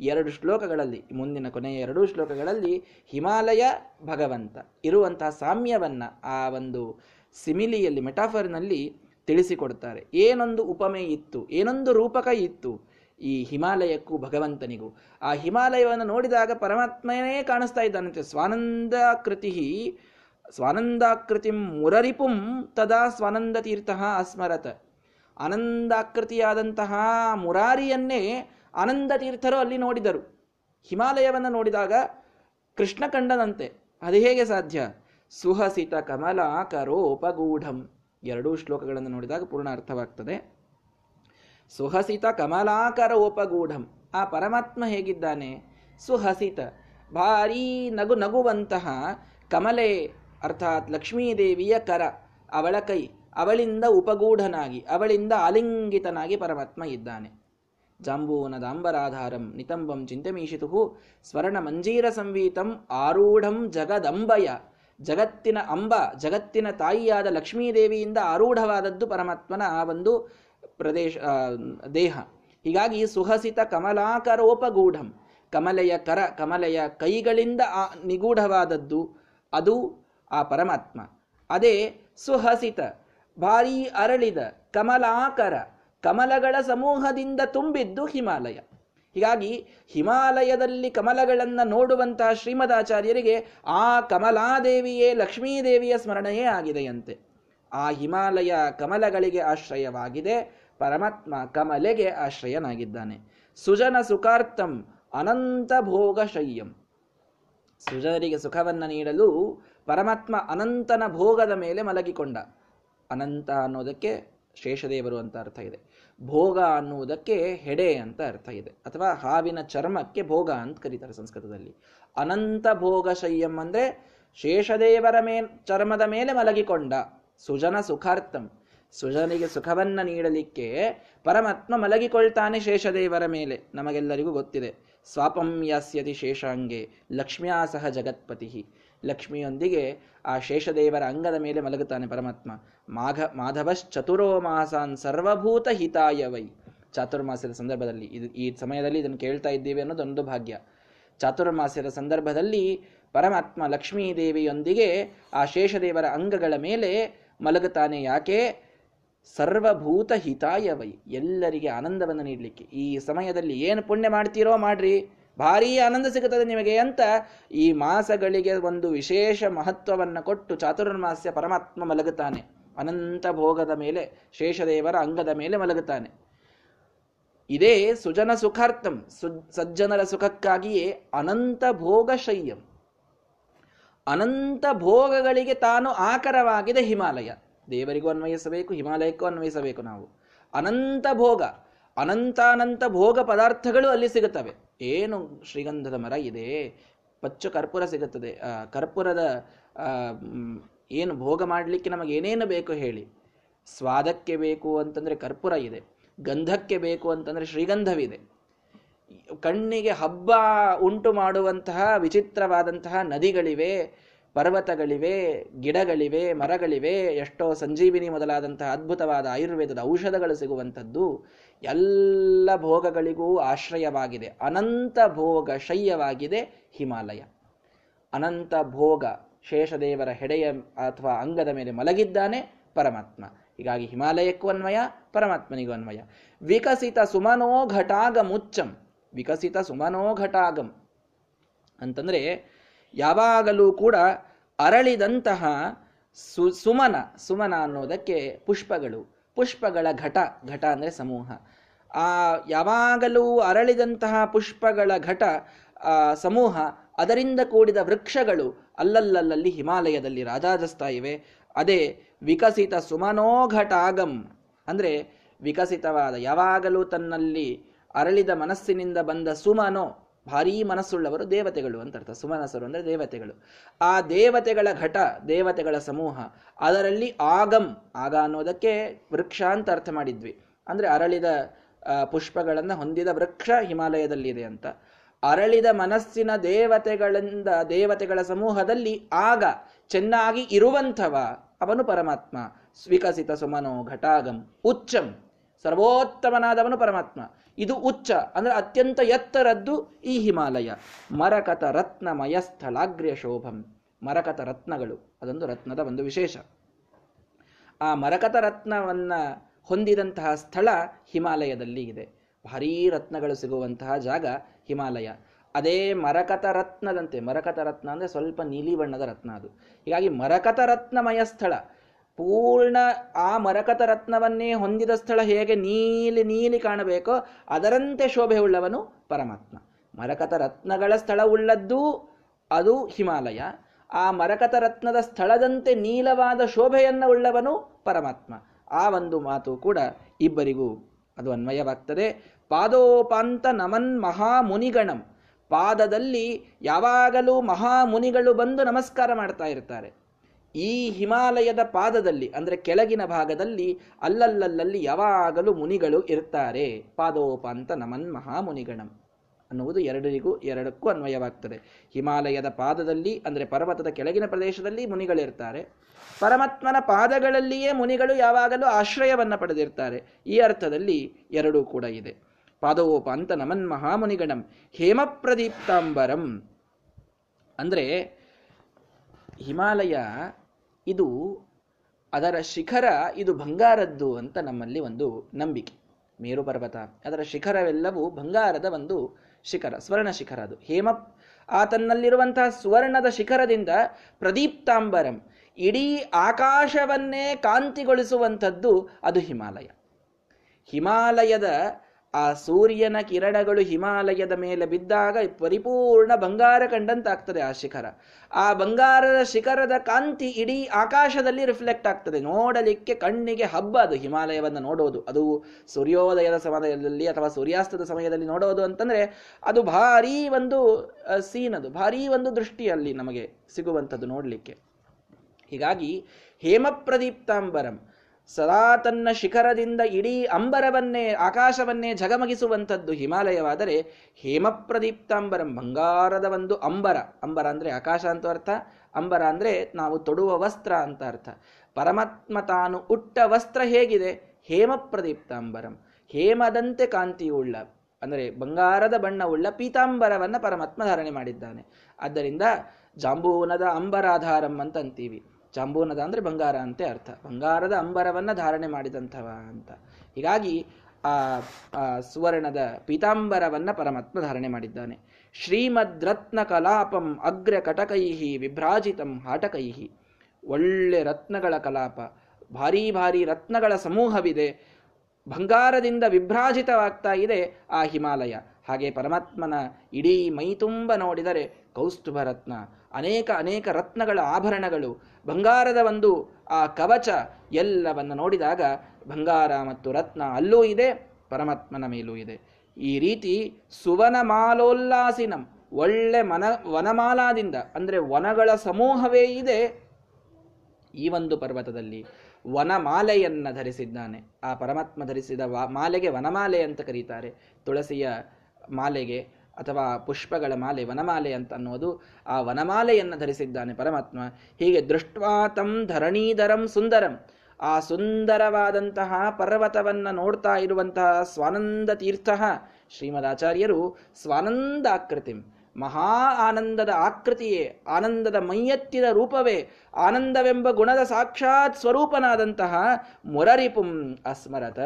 ಎರಡು ಶ್ಲೋಕಗಳಲ್ಲಿ, ಮುಂದಿನ ಕೊನೆಯ ಎರಡು ಶ್ಲೋಕಗಳಲ್ಲಿ ಹಿಮಾಲಯ ಭಗವಂತ ಇರುವಂತಹ ಸಾಮ್ಯವನ್ನ ಆ ಒಂದು ಸಿಮಿಲಿಯಲ್ಲಿ, ಮೆಟಾಫರ್ನಲ್ಲಿ ತಿಳಿಸಿಕೊಡ್ತಾರೆ. ಏನೊಂದು ಉಪಮೆ ಇತ್ತು, ಏನೊಂದು ರೂಪಕ ಇತ್ತು ಈ ಹಿಮಾಲಯಕ್ಕೂ ಭಗವಂತನಿಗೂ. ಆ ಹಿಮಾಲಯವನ್ನು ನೋಡಿದಾಗ ಪರಮಾತ್ಮನೇ ಕಾಣಿಸ್ತಾ ಇದ್ದಾನಂತೆ ಸ್ವಾನಂದಾಕೃತಿ ಸ್ವಾನಂದಾಕೃತಿ ಮುರರಿಪುಂ ತದಾ ಸ್ವಾನಂದ ತೀರ್ಥ ಅಸ್ಮರತ. ಆನಂದಾಕೃತಿಯಾದಂತಹ ಮುರಾರಿಯನ್ನೇ ಆನಂದ ತೀರ್ಥರು ಅಲ್ಲಿ ನೋಡಿದರು. ಹಿಮಾಲಯವನ್ನು ನೋಡಿದಾಗ ಕೃಷ್ಣ ಕಂಡನಂತೆ. ಅದು ಹೇಗೆ ಸಾಧ್ಯ? ಸುಹಸಿತ ಕಮಲಾಕರೋಪಗೂಢಂ ಎರಡೂ ಶ್ಲೋಕಗಳನ್ನು ನೋಡಿದಾಗ ಪೂರ್ಣ ಅರ್ಥವಾಗ್ತದೆ. ಸುಹಸಿತ ಕಮಲಾಕರ ಉಪಗೂಢಂ ಆ ಪರಮಾತ್ಮ ಹೇಗಿದ್ದಾನೆ? ಸುಹಸಿತ ಭಾರೀ ನಗು ನಗುವಂತಹ ಕಮಲೆ, ಅರ್ಥಾತ್ ಲಕ್ಷ್ಮೀದೇವಿಯ ಕರ. ಅವಳ ಕೈ ಅವಳಿಂದ ಉಪಗೂಢನಾಗಿ, ಅವಳಿಂದ ಆಲಿಂಗಿತನಾಗಿ ಪರಮಾತ್ಮ ಇದ್ದಾನೆ. ಜಾಂಬೂನದಾಂಬರಾಧಾರಂ ನಿತಂಬಂ ಚಿಂತೆಮೀಶಿತು ಸ್ವರ್ಣ ಮಂಜೀರ ಸಂವೀತಂ ಆರೂಢಂ ಜಗದಂಬಯ. ಜಗತ್ತಿನ ಅಂಬ, ಜಗತ್ತಿನ ತಾಯಿಯಾದ ಲಕ್ಷ್ಮೀದೇವಿಯಿಂದ ಆರೂಢವಾದದ್ದು ಪರಮಾತ್ಮನ ಆ ಒಂದು ಪ್ರದೇಶ ದೇಹ. ಹೀಗಾಗಿ ಸುಹಸಿತ ಕಮಲಾಕರೋಪಗೂಢಂ. ಕಮಲೆಯ ಕರ, ಕಮಲೆಯ ಕೈಗಳಿಂದ ಆ ನಿಗೂಢವಾದದ್ದು ಅದು ಆ ಪರಮಾತ್ಮ. ಅದೇ ಸುಹಸಿತ, ಭಾರೀ ಅರಳಿದ ಕಮಲಾಕರ. ಕಮಲಗಳ ಸಮೂಹದಿಂದ ತುಂಬಿದ್ದು ಹಿಮಾಲಯ. ಹೀಗಾಗಿ ಹಿಮಾಲಯದಲ್ಲಿ ಕಮಲಗಳನ್ನು ನೋಡುವಂತಹ ಶ್ರೀಮದಾಚಾರ್ಯರಿಗೆ ಆ ಕಮಲಾದೇವಿಯೇ ಲಕ್ಷ್ಮೀದೇವಿಯ ಸ್ಮರಣೆಯೇ ಆಗಿದೆಯಂತೆ. ಆ ಹಿಮಾಲಯ ಕಮಲಗಳಿಗೆ ಆಶ್ರಯವಾಗಿದೆ, ಪರಮಾತ್ಮ ಕಮಲೆಗೆ ಆಶ್ರಯನಾಗಿದ್ದಾನೆ. ಸುಜನ ಸುಖಾರ್ಥಂ ಅನಂತ ಭೋಗ ಶಯ್ಯಂ. ಸುಜನರಿಗೆ ಸುಖವನ್ನು ನೀಡಲು ಪರಮಾತ್ಮ ಅನಂತನ ಭೋಗದ ಮೇಲೆ ಮಲಗಿಕೊಂಡ. ಅನಂತ ಅನ್ನೋದಕ್ಕೆ ಶೇಷದೇವರು ಅಂತ ಅರ್ಥ ಇದೆ. ಭೋಗ ಅನ್ನುವುದಕ್ಕೆ ಹೆಡೆ ಅಂತ ಅರ್ಥ ಇದೆ. ಅಥವಾ ಹಾವಿನ ಚರ್ಮಕ್ಕೆ ಭೋಗ ಅಂತ ಕರೀತಾರೆ ಸಂಸ್ಕೃತದಲ್ಲಿ. ಅನಂತ ಭೋಗ ಶಯ್ಯಂ ಅಂದ್ರೆ ಶೇಷದೇವರ ಮೇ, ಚರ್ಮದ ಮೇಲೆ ಮಲಗಿಕೊಂಡ ಸುಜನ ಸುಖಾರ್ಥಂ. ಸುಜನಿಗೆ ಸುಖವನ್ನ ನೀಡಲಿಕ್ಕೆ ಪರಮಾತ್ಮ ಮಲಗಿಕೊಳ್ತಾನೆ ಶೇಷದೇವರ ಮೇಲೆ. ನಮಗೆಲ್ಲರಿಗೂ ಗೊತ್ತಿದೆ. ಸ್ವಾಪಂ ಯಾಸ್ಯತಿ ಶೇಷಾಂಗೆ ಲಕ್ಷ್ಮ್ಯಾ ಸಹ ಜಗತ್ಪತಿ. ಲಕ್ಷ್ಮಿಯೊಂದಿಗೆ ಆ ಶೇಷದೇವರ ಅಂಗದ ಮೇಲೆ ಮಲಗುತ್ತಾನೆ ಪರಮಾತ್ಮ. ಮಾಘ, ಮಾಧವಶ್ಚತುರೋ ಮಾಸಾನ್ ಸರ್ವಭೂತ ಹಿತಾಯ ವೈ. ಚಾತುರ್ಮಾಸ್ಯದ ಸಂದರ್ಭದಲ್ಲಿ ಇದು ಈ ಸಮಯದಲ್ಲಿ ಇದನ್ನು ಕೇಳ್ತಾ ಇದ್ದೀವಿ ಅನ್ನೋದೊಂದು ಭಾಗ್ಯ. ಚಾತುರ್ಮಾಸ್ಯದ ಸಂದರ್ಭದಲ್ಲಿ ಪರಮಾತ್ಮ ಲಕ್ಷ್ಮೀ ದೇವಿಯೊಂದಿಗೆ ಆ ಶೇಷದೇವರ ಅಂಗಗಳ ಮೇಲೆ ಮಲಗುತ್ತಾನೆ. ಯಾಕೆ? ಸರ್ವಭೂತ ಹಿತಾಯ ವೈ. ಎಲ್ಲರಿಗೆ ಆನಂದವನ್ನು ನೀಡಲಿಕ್ಕೆ. ಈ ಸಮಯದಲ್ಲಿ ಏನು ಪುಣ್ಯ ಮಾಡ್ತೀರೋ ಮಾಡ್ರಿ. ಭಾರೀ ಆನಂದ ಸಿಗುತ್ತದೆ ನಿಮಗೆ ಅಂತ ಈ ಮಾಸಗಳಿಗೆ ಒಂದು ವಿಶೇಷ ಮಹತ್ವವನ್ನು ಕೊಟ್ಟು ಚಾತುರ್ಮಾಸ್ಯ ಪರಮಾತ್ಮ ಮಲಗುತ್ತಾನೆ. ಅನಂತ ಭೋಗದ ಮೇಲೆ, ಶೇಷದೇವರ ಅಂಗದ ಮೇಲೆ ಮಲಗುತ್ತಾನೆ. ಇದೇ ಸುಜನ ಸುಖಾರ್ಥಂ ಸಜ್ಜನರ ಸುಖಕ್ಕಾಗಿಯೇ ಅನಂತ ಭೋಗ ಶಯ್ಯಂ ಅನಂತ ಭೋಗಗಳಿಗೆ ತಾನು ಆಕರವಾಗಿದೆ ಹಿಮಾಲಯ. ದೇವರಿಗೂ ಅನ್ವಯಿಸಬೇಕು, ಹಿಮಾಲಯಕ್ಕೂ ಅನ್ವಯಿಸಬೇಕು ನಾವು. ಅನಂತ ಭೋಗ, ಅನಂತಾನಂತ ಭೋಗ ಪದಾರ್ಥಗಳು ಅಲ್ಲಿ ಸಿಗುತ್ತವೆ. ಏನು ಶ್ರೀಗಂಧದ ಮರ ಇದೆ? ಪಚ್ಚು ಕರ್ಪೂರ ಸಿಗುತ್ತದೆ. ಕರ್ಪೂರದ ಏನು ಭೋಗ ಮಾಡಲಿಕ್ಕೆ ನಮಗೆ ಏನೇನು ಬೇಕು ಹೇಳಿ. ಸ್ವಾದಕ್ಕೆ ಬೇಕು ಅಂತಂದರೆ ಕರ್ಪೂರ ಇದೆ. ಗಂಧಕ್ಕೆ ಬೇಕು ಅಂತಂದರೆ ಶ್ರೀಗಂಧವಿದೆ. ಕಣ್ಣಿಗೆ ಹಬ್ಬ ಉಂಟು ಮಾಡುವಂತಹ ವಿಚಿತ್ರವಾದಂತಹ ನದಿಗಳಿವೆ. ಪರ್ವತಗಳಿವೆ, ಗಿಡಗಳಿವೆ, ಮರಗಳಿವೆ, ಎಷ್ಟೋ ಸಂಜೀವಿನಿ ಮೊದಲಾದಂತಹ ಅದ್ಭುತವಾದ ಆಯುರ್ವೇದದ ಔಷಧಗಳು ಸಿಗುವಂಥದ್ದು ಎಲ್ಲ ಭೋಗಗಳಿಗೂ ಆಶ್ರಯವಾಗಿದೆ. ಅನಂತ ಭೋಗ ಶಯ್ಯವಾಗಿದೆ ಹಿಮಾಲಯ. ಅನಂತ ಭೋಗ ಶೇಷದೇವರ ಹೆಡೆಯ ಅಥವಾ ಅಂಗದ ಮೇಲೆ ಮಲಗಿದ್ದಾನೆ ಪರಮಾತ್ಮ. ಹೀಗಾಗಿ ಹಿಮಾಲಯಕ್ಕೂ ಅನ್ವಯ, ಪರಮಾತ್ಮನಿಗೂ ಅನ್ವಯ. ವಿಕಸಿತ ಸುಮನೋ ಘಟಾಗಮುಚ್ಚಂ ವಿಕಸಿತ ಸುಮನೋ ಘಟಾಗಂ ಅಂತಂದ್ರೆ ಯಾವಾಗಲೂ ಕೂಡ ಅರಳಿದಂತಹ ಸು, ಸುಮನ ಸುಮನ ಅನ್ನೋದಕ್ಕೆ ಪುಷ್ಪಗಳು, ಪುಷ್ಪಗಳ ಘಟ ಘಟ ಅಂದರೆ ಸಮೂಹ. ಆ, ಯಾವಾಗಲೂ ಅರಳಿದಂತಹ ಪುಷ್ಪಗಳ ಘಟ ಸಮೂಹ, ಅದರಿಂದ ಕೂಡಿದ ವೃಕ್ಷಗಳು ಅಲ್ಲಲ್ಲಲ್ಲಿ ಹಿಮಾಲಯದಲ್ಲಿ ರಾಜಾಜಿಸ್ತಾ ಇವೆ ಅದೇ ವಿಕಸಿತ ಸುಮನೋಘಟಾಗಂ ಅಂದರೆ ವಿಕಸಿತವಾದ, ಯಾವಾಗಲೂ ತನ್ನಲ್ಲಿ ಅರಳಿದ ಮನಸ್ಸಿನಿಂದ ಬಂದ ಸುಮನೋ ಭಾರೀ ಮನಸ್ಸುಳ್ಳವರು ದೇವತೆಗಳು ಅಂತ ಅರ್ಥ. ಸುಮನಸರು ಅಂದರೆ ದೇವತೆಗಳು. ಆ ದೇವತೆಗಳ ಘಟ, ದೇವತೆಗಳ ಸಮೂಹ, ಅದರಲ್ಲಿ ಆಗಮ್ ಆಗ ಅನ್ನೋದಕ್ಕೆ ವೃಕ್ಷ ಅಂತ ಅರ್ಥ ಮಾಡಿದ್ವಿ. ಅಂದರೆ ಅರಳಿದ ಪುಷ್ಪಗಳನ್ನು ಹೊಂದಿದ ವೃಕ್ಷ ಹಿಮಾಲಯದಲ್ಲಿದೆ ಅಂತ. ಅರಳಿದ ಮನಸ್ಸಿನ ದೇವತೆಗಳಿಂದ, ದೇವತೆಗಳ ಸಮೂಹದಲ್ಲಿ ಆಗ ಚೆನ್ನಾಗಿ ಇರುವಂಥವ ಅವನು ಪರಮಾತ್ಮ. ವಿಕಸಿತ ಸುಮನೋ ಘಟಾಗಂ ಉಚ್ಚಂ. ಸರ್ವೋತ್ತಮನಾದವನು ಪರಮಾತ್ಮ. ಇದು ಉಚ್ಚ, ಅಂದ್ರೆ ಅತ್ಯಂತ ಎತ್ತರದ್ದು ಈ ಹಿಮಾಲಯ. ಮರಕತ ರತ್ನಮಯ ಸ್ಥಳಾಗ್ರ್ಯ ಶೋಭಂ. ಮರಕತ ರತ್ನಗಳು, ಅದೊಂದು ರತ್ನದ ಒಂದು ವಿಶೇಷ. ಆ ಮರಕತ ರತ್ನವನ್ನ ಹೊಂದಿದಂತಹ ಸ್ಥಳ ಹಿಮಾಲಯದಲ್ಲಿ ಇದೆ. ಭಾರೀ ರತ್ನಗಳು ಸಿಗುವಂತಹ ಜಾಗ ಹಿಮಾಲಯ. ಅದೇ ಮರಕತ ರತ್ನದಂತೆ, ಮರಕತ ರತ್ನ ಅಂದ್ರೆ ಸ್ವಲ್ಪ ನೀಲಿ ಬಣ್ಣದ ರತ್ನ ಅದು. ಹೀಗಾಗಿ ಮರಕತ ರತ್ನಮಯ ಸ್ಥಳ ಪೂರ್ಣ ಆ ಮರಕತ ರತ್ನವನ್ನೇ ಹೊಂದಿದ ಸ್ಥಳ ಹೇಗೆ ನೀಲಿ ನೀಲಿ ಕಾಣಬೇಕೋ ಅದರಂತೆ ಶೋಭೆ ಉಳ್ಳವನು ಪರಮಾತ್ಮ. ಮರಕತ ರತ್ನಗಳ ಸ್ಥಳವುಳ್ಳದ್ದು ಅದು ಹಿಮಾಲಯ. ಆ ಮರಕತ ರತ್ನದ ಸ್ಥಳದಂತೆ ನೀಲವಾದ ಶೋಭೆಯನ್ನು ಉಳ್ಳವನು ಪರಮಾತ್ಮ. ಆ ಒಂದು ಮಾತು ಕೂಡ ಇಬ್ಬರಿಗೂ ಅದು ಅನ್ವಯವಾಗ್ತದೆ. ಪಾದೋಪಾಂತ ನಮನ್ ಮಹಾಮುನಿಗಣಂ. ಪಾದದಲ್ಲಿ ಯಾವಾಗಲೂ ಮಹಾಮುನಿಗಳು ಬಂದು ನಮಸ್ಕಾರ ಮಾಡ್ತಾ ಇರ್ತಾರೆ. ಈ ಹಿಮಾಲಯದ ಪಾದದಲ್ಲಿ, ಅಂದರೆ ಕೆಳಗಿನ ಭಾಗದಲ್ಲಿ, ಅಲ್ಲಲ್ಲಲ್ಲಿ ಯಾವಾಗಲೂ ಮುನಿಗಳು ಇರ್ತಾರೆ. ಪಾದೋಪಾಂತ ನಮನ್ ಮಹಾಮುನಿಗಣಂ ಅನ್ನುವುದು ಎರಡರಿಗೂ ಎರಡಕ್ಕೂ ಅನ್ವಯವಾಗ್ತದೆ. ಹಿಮಾಲಯದ ಪಾದದಲ್ಲಿ, ಅಂದರೆ ಪರ್ವತದ ಕೆಳಗಿನ ಪ್ರದೇಶದಲ್ಲಿ ಮುನಿಗಳಿರ್ತಾರೆ. ಪರಮಾತ್ಮನ ಪಾದಗಳಲ್ಲಿಯೇ ಮುನಿಗಳು ಯಾವಾಗಲೂ ಆಶ್ರಯವನ್ನು ಪಡೆದಿರ್ತಾರೆ. ಈ ಅರ್ಥದಲ್ಲಿ ಎರಡೂ ಕೂಡ ಇದೆ. ಪಾದೋಪಾಂತ ನಮನ್ ಮಹಾಮುನಿಗಣಂ ಹೇಮಪ್ರದೀಪ್ತಾಂಬರಂ. ಅಂದರೆ ಹಿಮಾಲಯ ಇದು ಅದರ ಶಿಖರ, ಇದು ಬಂಗಾರದ್ದು ಅಂತ ನಮ್ಮಲ್ಲಿ ಒಂದು ನಂಬಿಕೆ. ಮೇರು ಪರ್ವತ ಅದರ ಶಿಖರವೆಲ್ಲವೂ ಬಂಗಾರದ ಒಂದು ಶಿಖರ, ಸ್ವರ್ಣ ಶಿಖರ ಅದು. ಹೇಮ ಆತನಲ್ಲಿರುವಂತಹ ಸುವರ್ಣದ ಶಿಖರದಿಂದ ಪ್ರದೀಪ್ತಾಂಬರಂ ಇಡೀ ಆಕಾಶವನ್ನೇ ಕಾಂತಿಗೊಳಿಸುವಂಥದ್ದು ಅದು ಹಿಮಾಲಯ. ಹಿಮಾಲಯದ ಆ ಸೂರ್ಯನ ಕಿರಣಗಳು ಹಿಮಾಲಯದ ಮೇಲೆ ಬಿದ್ದಾಗ ಪರಿಪೂರ್ಣ ಬಂಗಾರ ಕಂಡಂತಾಗ್ತದೆ ಆ ಶಿಖರ. ಆ ಬಂಗಾರದ ಶಿಖರದ ಕಾಂತಿ ಇಡೀ ಆಕಾಶದಲ್ಲಿ ರಿಫ್ಲೆಕ್ಟ್ ಆಗ್ತದೆ. ನೋಡಲಿಕ್ಕೆ ಕಣ್ಣಿಗೆ ಹಬ್ಬ ಅದು, ಹಿಮಾಲಯವನ್ನು ನೋಡೋದು. ಅದು ಸೂರ್ಯೋದಯದ ಸಮಯದಲ್ಲಿ ಅಥವಾ ಸೂರ್ಯಾಸ್ತದ ಸಮಯದಲ್ಲಿ ನೋಡೋದು ಅಂತಂದ್ರೆ ಅದು ಭಾರೀ ಒಂದು ಸೀನ್ ಅದು. ಭಾರೀ ಒಂದು ದೃಷ್ಟಿಯಲ್ಲಿ ನಮಗೆ ಸಿಗುವಂಥದ್ದು ನೋಡಲಿಕ್ಕೆ. ಹೀಗಾಗಿ ಹೇಮಪ್ರದೀಪ್ತಾಂಬರಂ ಸದಾ ತನ್ನ ಶಿಖರದಿಂದ ಇಡೀ ಅಂಬರವನ್ನೇ, ಆಕಾಶವನ್ನೇ ಝಗಮಗಿಸುವಂಥದ್ದು ಹಿಮಾಲಯವಾದರೆ ಹೇಮಪ್ರದೀಪ್ತಾಂಬರಂ, ಬಂಗಾರದ ಒಂದು ಅಂಬರ. ಅಂಬರ ಅಂದರೆ ಆಕಾಶ ಅಂತ ಅರ್ಥ. ಅಂಬರ ಅಂದರೆ ನಾವು ತೊಡುವ ವಸ್ತ್ರ ಅಂತ ಅರ್ಥ. ಪರಮಾತ್ಮ ತಾನು ಉಟ್ಟ ವಸ್ತ್ರ ಹೇಗಿದೆ? ಹೇಮಪ್ರದೀಪ್ತಾಂಬರಂ. ಹೇಮದಂತೆ ಕಾಂತಿಯುಳ್ಳ, ಅಂದರೆ ಬಂಗಾರದ ಬಣ್ಣವುಳ್ಳ ಪೀತಾಂಬರವನ್ನು ಪರಮಾತ್ಮ ಧಾರಣೆ ಮಾಡಿದ್ದಾನೆ. ಆದ್ದರಿಂದ ಜಾಂಬೂನದ ಅಂಬರಾಧಾರಂ ಅಂತ ಅಂತೀವಿ ಚಾಂಬೂನದ ಅಂದರೆ ಬಂಗಾರ ಅಂತೆ ಅರ್ಥ. ಬಂಗಾರದ ಅಂಬರವನ್ನು ಧಾರಣೆ ಮಾಡಿದಂಥವ ಅಂತ. ಹೀಗಾಗಿ ಆ ಸುವರ್ಣದ ಪೀತಾಂಬರವನ್ನು ಪರಮಾತ್ಮ ಧಾರಣೆ ಮಾಡಿದ್ದಾನೆ. ಶ್ರೀಮದ್ ರತ್ನ ಕಲಾಪಂ ಅಗ್ರ ಕಟಕೈಹಿ ವಿಭ್ರಾಜಿತಂ ಹಾಟಕೈಹಿ. ಒಳ್ಳೆ ರತ್ನಗಳ ಕಲಾಪ. ಭಾರೀ ಭಾರಿ ರತ್ನಗಳ ಸಮೂಹವಿದೆ. ಬಂಗಾರದಿಂದ ವಿಭ್ರಾಜಿತವಾಗ್ತಾ ಇದೆ ಆ ಹಿಮಾಲಯ. ಹಾಗೆ ಪರಮಾತ್ಮನ ಇಡೀ ಮೈತುಂಬ ನೋಡಿದರೆ ಕೌಸ್ತುಭ ರತ್ನ ಅನೇಕ ಅನೇಕ ರತ್ನಗಳ ಆಭರಣಗಳು, ಬಂಗಾರದ ಒಂದು, ಆ ಕವಚ ಎಲ್ಲವನ್ನು ನೋಡಿದಾಗ ಬಂಗಾರ ಮತ್ತು ರತ್ನ ಅಲ್ಲೂ ಇದೆ, ಪರಮಾತ್ಮನ ಮೇಲೂ ಇದೆ. ಈ ರೀತಿ ಸುವನ ಮಾಲೋಲ್ಲಾಸಿನಂ ಒಳ್ಳೆ ಮನ, ವನಮಾಲಾದಿಂದ, ಅಂದರೆ ವನಗಳ ಸಮೂಹವೇ ಇದೆ, ಈ ಒಂದು ಪರ್ವತದಲ್ಲಿ ವನಮಾಲೆಯನ್ನು ಧರಿಸಿದ್ದಾನೆ. ಆ ಪರಮಾತ್ಮ ಧರಿಸಿದ ಮಾಲೆಗೆ ವನಮಾಲೆ ಅಂತ ಕರೀತಾರೆ. ತುಳಸಿಯ ಮಾಲೆಗೆ ಅಥವಾ ಪುಷ್ಪಗಳ ಮಾಲೆ, ವನಮಾಲೆ ಅಂತ ಅನ್ನೋದು ಆ ವನಮಾಲೆಯನ್ನು ಧರಿಸಿದ್ದಾನೆ ಪರಮಾತ್ಮ. ಹೀಗೆ ದೃಷ್ಟ್ವಾತಂ ಧರಣೀಧರಂ ಸುಂದರಂ. ಆ ಸುಂದರವಾದಂತಹ ಪರ್ವತವನ್ನು ನೋಡ್ತಾ ಇರುವಂತಹ ಸ್ವಾನಂದ ತೀರ್ಥ ಶ್ರೀಮದಾಚಾರ್ಯರು ಸ್ವಾನಂದಾಕೃತಿಂ. ಮಹಾ ಆನಂದದ ಆಕೃತಿಯೇ, ಆನಂದದ ಮೈಯೆತ್ತಿದ ರೂಪವೇ, ಆನಂದವೆಂಬ ಗುಣದ ಸಾಕ್ಷಾತ್ ಸ್ವರೂಪನಾದಂತಹ ಮುರರಿಪುಂ ಅಸ್ಮರತ.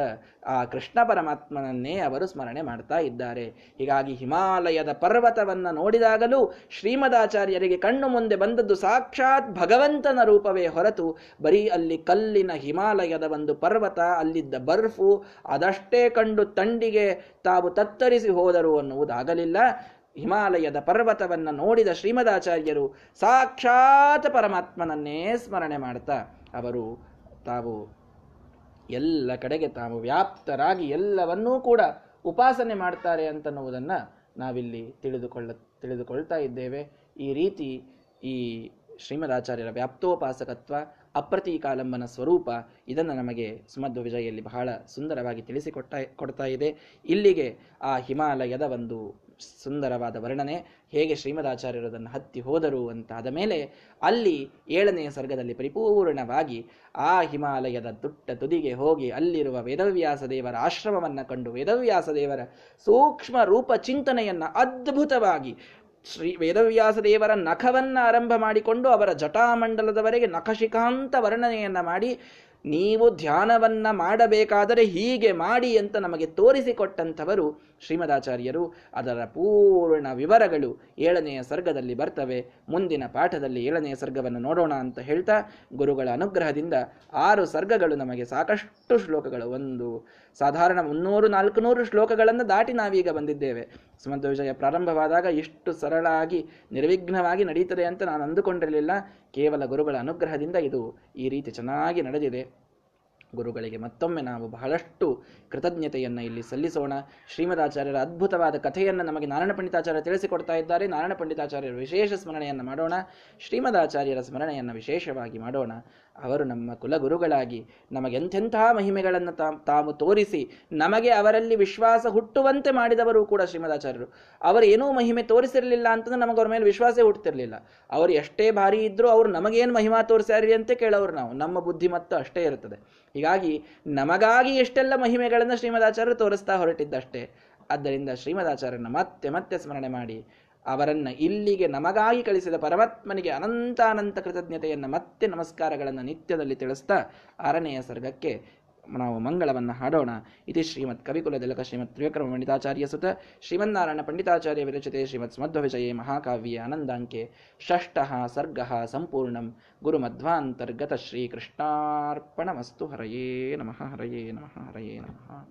ಆ ಕೃಷ್ಣ ಪರಮಾತ್ಮನನ್ನೇ ಅವರು ಸ್ಮರಣೆ ಮಾಡ್ತಾ ಇದ್ದಾರೆ. ಹೀಗಾಗಿ ಹಿಮಾಲಯದ ಪರ್ವತವನ್ನು ನೋಡಿದಾಗಲೂ ಶ್ರೀಮದಾಚಾರ್ಯರಿಗೆ ಕಣ್ಣು ಮುಂದೆ ಬಂದದ್ದು ಸಾಕ್ಷಾತ್ ಭಗವಂತನ ರೂಪವೇ ಹೊರತು, ಬರೀ ಅಲ್ಲಿ ಕಲ್ಲಿನ ಹಿಮಾಲಯದ ಒಂದು ಪರ್ವತ, ಅಲ್ಲಿದ್ದ ಬರ್ಫು ಅದಷ್ಟೇ ಕಂಡು ತಂಡಿಗೆ ತಾವು ತತ್ತರಿಸಿ ಹೋದರು ಅನ್ನುವುದಾಗಲಿಲ್ಲ. ಹಿಮಾಲಯದ ಪರ್ವತವನ್ನು ನೋಡಿದ ಶ್ರೀಮದಾಚಾರ್ಯರು ಸಾಕ್ಷಾತ್ ಪರಮಾತ್ಮನನ್ನೇ ಸ್ಮರಣೆ ಮಾಡ್ತಾ, ಅವರು ತಾವು ಎಲ್ಲ ಕಡೆಗೆ ತಾವು ವ್ಯಾಪ್ತರಾಗಿ ಎಲ್ಲವನ್ನೂ ಕೂಡ ಉಪಾಸನೆ ಮಾಡ್ತಾರೆ ಅಂತನ್ನುವುದನ್ನು ನಾವಿಲ್ಲಿ ತಿಳಿದುಕೊಳ್ಳ, ತಿಳಿದುಕೊಳ್ತಾ ಇದ್ದೇವೆ. ಈ ರೀತಿ ಈ ಶ್ರೀಮದಾಚಾರ್ಯರ ವ್ಯಾಪ್ತೋಪಾಸಕತ್ವ, ಅಪ್ರತೀಕಾಲಂಬನ ಸ್ವರೂಪ, ಇದನ್ನು ನಮಗೆ ಸುಮಧ್ವ ವಿಜಯಲ್ಲಿ ಬಹಳ ಸುಂದರವಾಗಿ ತಿಳಿಸಿಕೊಟ್ಟ ಕೊಡ್ತಾ ಇದೆ. ಇಲ್ಲಿಗೆ ಆ ಹಿಮಾಲಯದ ಒಂದು ಸುಂದರವಾದ ವರ್ಣನೆ ಹೇಗೆ ಶ್ರೀಮದಾಚಾರ್ಯರು ಅದನ್ನು ಹತ್ತಿ ಹೋದರು ಅಂತಾದ ಮೇಲೆ ಅಲ್ಲಿ ಏಳನೆಯ ಸರ್ಗದಲ್ಲಿ ಪರಿಪೂರ್ಣವಾಗಿ ಆ ಹಿಮಾಲಯದ ತುಟ್ಟ ತುದಿಗೆ ಹೋಗಿ ಅಲ್ಲಿರುವ ವೇದವ್ಯಾಸ ದೇವರ ಆಶ್ರಮವನ್ನು ಕಂಡು ವೇದವ್ಯಾಸ ದೇವರ ಸೂಕ್ಷ್ಮ ರೂಪ ಚಿಂತನೆಯನ್ನು ಅದ್ಭುತವಾಗಿ ಶ್ರೀ ವೇದವ್ಯಾಸ ದೇವರ ನಖವನ್ನು ಆರಂಭ ಮಾಡಿಕೊಂಡು ಅವರ ಜಟಾಮಂಡಲದವರೆಗೆ ನಖಶಿಖಾಂತ ವರ್ಣನೆಯನ್ನು ಮಾಡಿ ನೀವು ಧ್ಯಾನವನ್ನ ಮಾಡಬೇಕಾದರೆ ಹೀಗೆ ಮಾಡಿ ಅಂತ ನಮಗೆ ತೋರಿಸಿಕೊಟ್ಟಂಥವರು ಶ್ರೀಮದಾಚಾರ್ಯರು. ಅದರ ಪೂರ್ಣ ವಿವರಗಳು ಏಳನೆಯ ಸರ್ಗದಲ್ಲಿ ಬರ್ತವೆ. ಮುಂದಿನ ಪಾಠದಲ್ಲಿ ಏಳನೆಯ ಸರ್ಗವನ್ನು ನೋಡೋಣ ಅಂತ ಹೇಳ್ತಾ ಗುರುಗಳ ಅನುಗ್ರಹದಿಂದ ಆರು ಸರ್ಗಗಳು ನಮಗೆ ಸಾಕಷ್ಟು ಶ್ಲೋಕಗಳು. ಒಂದು, ಸಾಧಾರಣ ಮುನ್ನೂರು, ನಾಲ್ಕುನೂರು ಶ್ಲೋಕಗಳನ್ನು ದಾಟಿ ನಾವೀಗ ಬಂದಿದ್ದೇವೆ. ಸುಮಂತ ವಿಜಯ ಪ್ರಾರಂಭವಾದಾಗ ಇಷ್ಟು ಸರಳಾಗಿ ನಿರ್ವಿಘ್ನವಾಗಿ ನಡೀತದೆ ಅಂತ ನಾನು ಅಂದುಕೊಂಡಿರಲಿಲ್ಲ. ಕೇವಲ ಗುರುಗಳ ಅನುಗ್ರಹದಿಂದ ಇದು ಈ ರೀತಿ ಚೆನ್ನಾಗಿ ನಡೆದಿದೆ. ಗುರುಗಳಿಗೆ ಮತ್ತೊಮ್ಮೆ ನಾವು ಬಹಳಷ್ಟು ಕೃತಜ್ಞತೆಯನ್ನು ಇಲ್ಲಿ ಸಲ್ಲಿಸೋಣ. ಶ್ರೀಮದಾಚಾರ್ಯರ ಅದ್ಭುತವಾದ ಕಥೆಯನ್ನು ನಮಗೆ ನಾರಾಯಣ ಪಂಡಿತಾಚಾರ್ಯ ತಿಳಿಸಿಕೊಡ್ತಾ ಇದ್ದಾರೆ. ನಾರಾಯಣ ಪಂಡಿತಾಚಾರ್ಯರ ವಿಶೇಷ ಸ್ಮರಣೆಯನ್ನು ಮಾಡೋಣ. ಶ್ರೀಮದಾಚಾರ್ಯರ ಸ್ಮರಣೆಯನ್ನು ವಿಶೇಷವಾಗಿ ಮಾಡೋಣ. ಅವರು ನಮ್ಮ ಕುಲಗುರುಗಳಾಗಿ ನಮಗೆಂಥೆಂಥ ಮಹಿಮೆಗಳನ್ನು ತಾವು ತೋರಿಸಿ ನಮಗೆ ಅವರಲ್ಲಿ ವಿಶ್ವಾಸ ಹುಟ್ಟುವಂತೆ ಮಾಡಿದವರು ಕೂಡ ಶ್ರೀಮದಾಚಾರ್ಯರು. ಅವರು ಏನೂ ಮಹಿಮೆ ತೋರಿಸಿರಲಿಲ್ಲ ಅಂತಂದ್ರೆ ನಮಗೆ ಅವ್ರ ಮೇಲೆ ವಿಶ್ವಾಸೇ ಹುಟ್ಟುತ್ತಿರಲಿಲ್ಲ ಅವರು ಎಷ್ಟೇ ಭಾರಿ ಇದ್ದರೂ ಅವರು ನಮಗೇನು ಮಹಿಮಾ ತೋರಿಸ್ಯಾರಿ ಅಂತ ಕೇಳೋರು ನಾವು. ನಮ್ಮ ಬುದ್ಧಿಮತ್ತು ಅಷ್ಟೇ ಇರುತ್ತದೆ. ಹೀಗಾಗಿ ನಮಗಾಗಿ ಎಷ್ಟೆಲ್ಲ ಮಹಿಮೆಗಳನ್ನು ಶ್ರೀಮದಾಚಾರ್ಯರು ತೋರಿಸ್ತಾ ಹೊರಟಿದ್ದಷ್ಟೇ. ಆದ್ದರಿಂದ ಶ್ರೀಮದಾಚಾರ್ಯನ ಮತ್ತೆ ಮತ್ತೆ ಸ್ಮರಣೆ ಮಾಡಿ ಅವರನ್ನ ಇಲ್ಲಿಗೆ ನಮಗಾಗಿ ಕಳಿಸಿದ ಪರಮಾತ್ಮನಿಗೆ ಅನಂತಾನಂತ ಅನಂತ ಕೃತಜ್ಞತೆಯನ್ನು ಮತ್ತೆ ನಮಸ್ಕಾರಗಳನ್ನು ನಿತ್ಯದಲ್ಲಿ ತಿಳಿಸ್ತಾ ಆರನೆಯ ಸರ್ಗಕ್ಕೆ ನಾವು ಮಂಗಳವನ್ನು ಹಾಡೋಣ. ಇತಿ ಶ್ರೀಮತ್ ಕವಿಕುಲದಲಕ ಶ್ರೀಮತ್ ತ್ರಿವಿಕ್ರಮ ಪಂಡಿತಾಚಾರ್ಯ ಸುತ, ಶ್ರೀಮನ್ನಾರಾಯಣ ಪಂಡಿತಾಚಾರ್ಯ ವಿರಚಿತೆ ಶ್ರೀಮತ್ ಸ್ಮಧ್ವವಿಜಯೇ ಮಹಾಕಾವ್ಯ ಆನಂದಾಂಕೆ. ಷಷ್ಟ ಸರ್ಗ ಸಂಪೂರ್ಣಂ. ಗುರುಮಧ್ವಾಂತರ್ಗತ ಶ್ರೀಕೃಷ್ಣಾರ್ಪಣಮಸ್ತು. ಹರಯೇ ನಮಃ ಹರಯೇ ನಮಃ ಹರಯೇ ನಮಃ.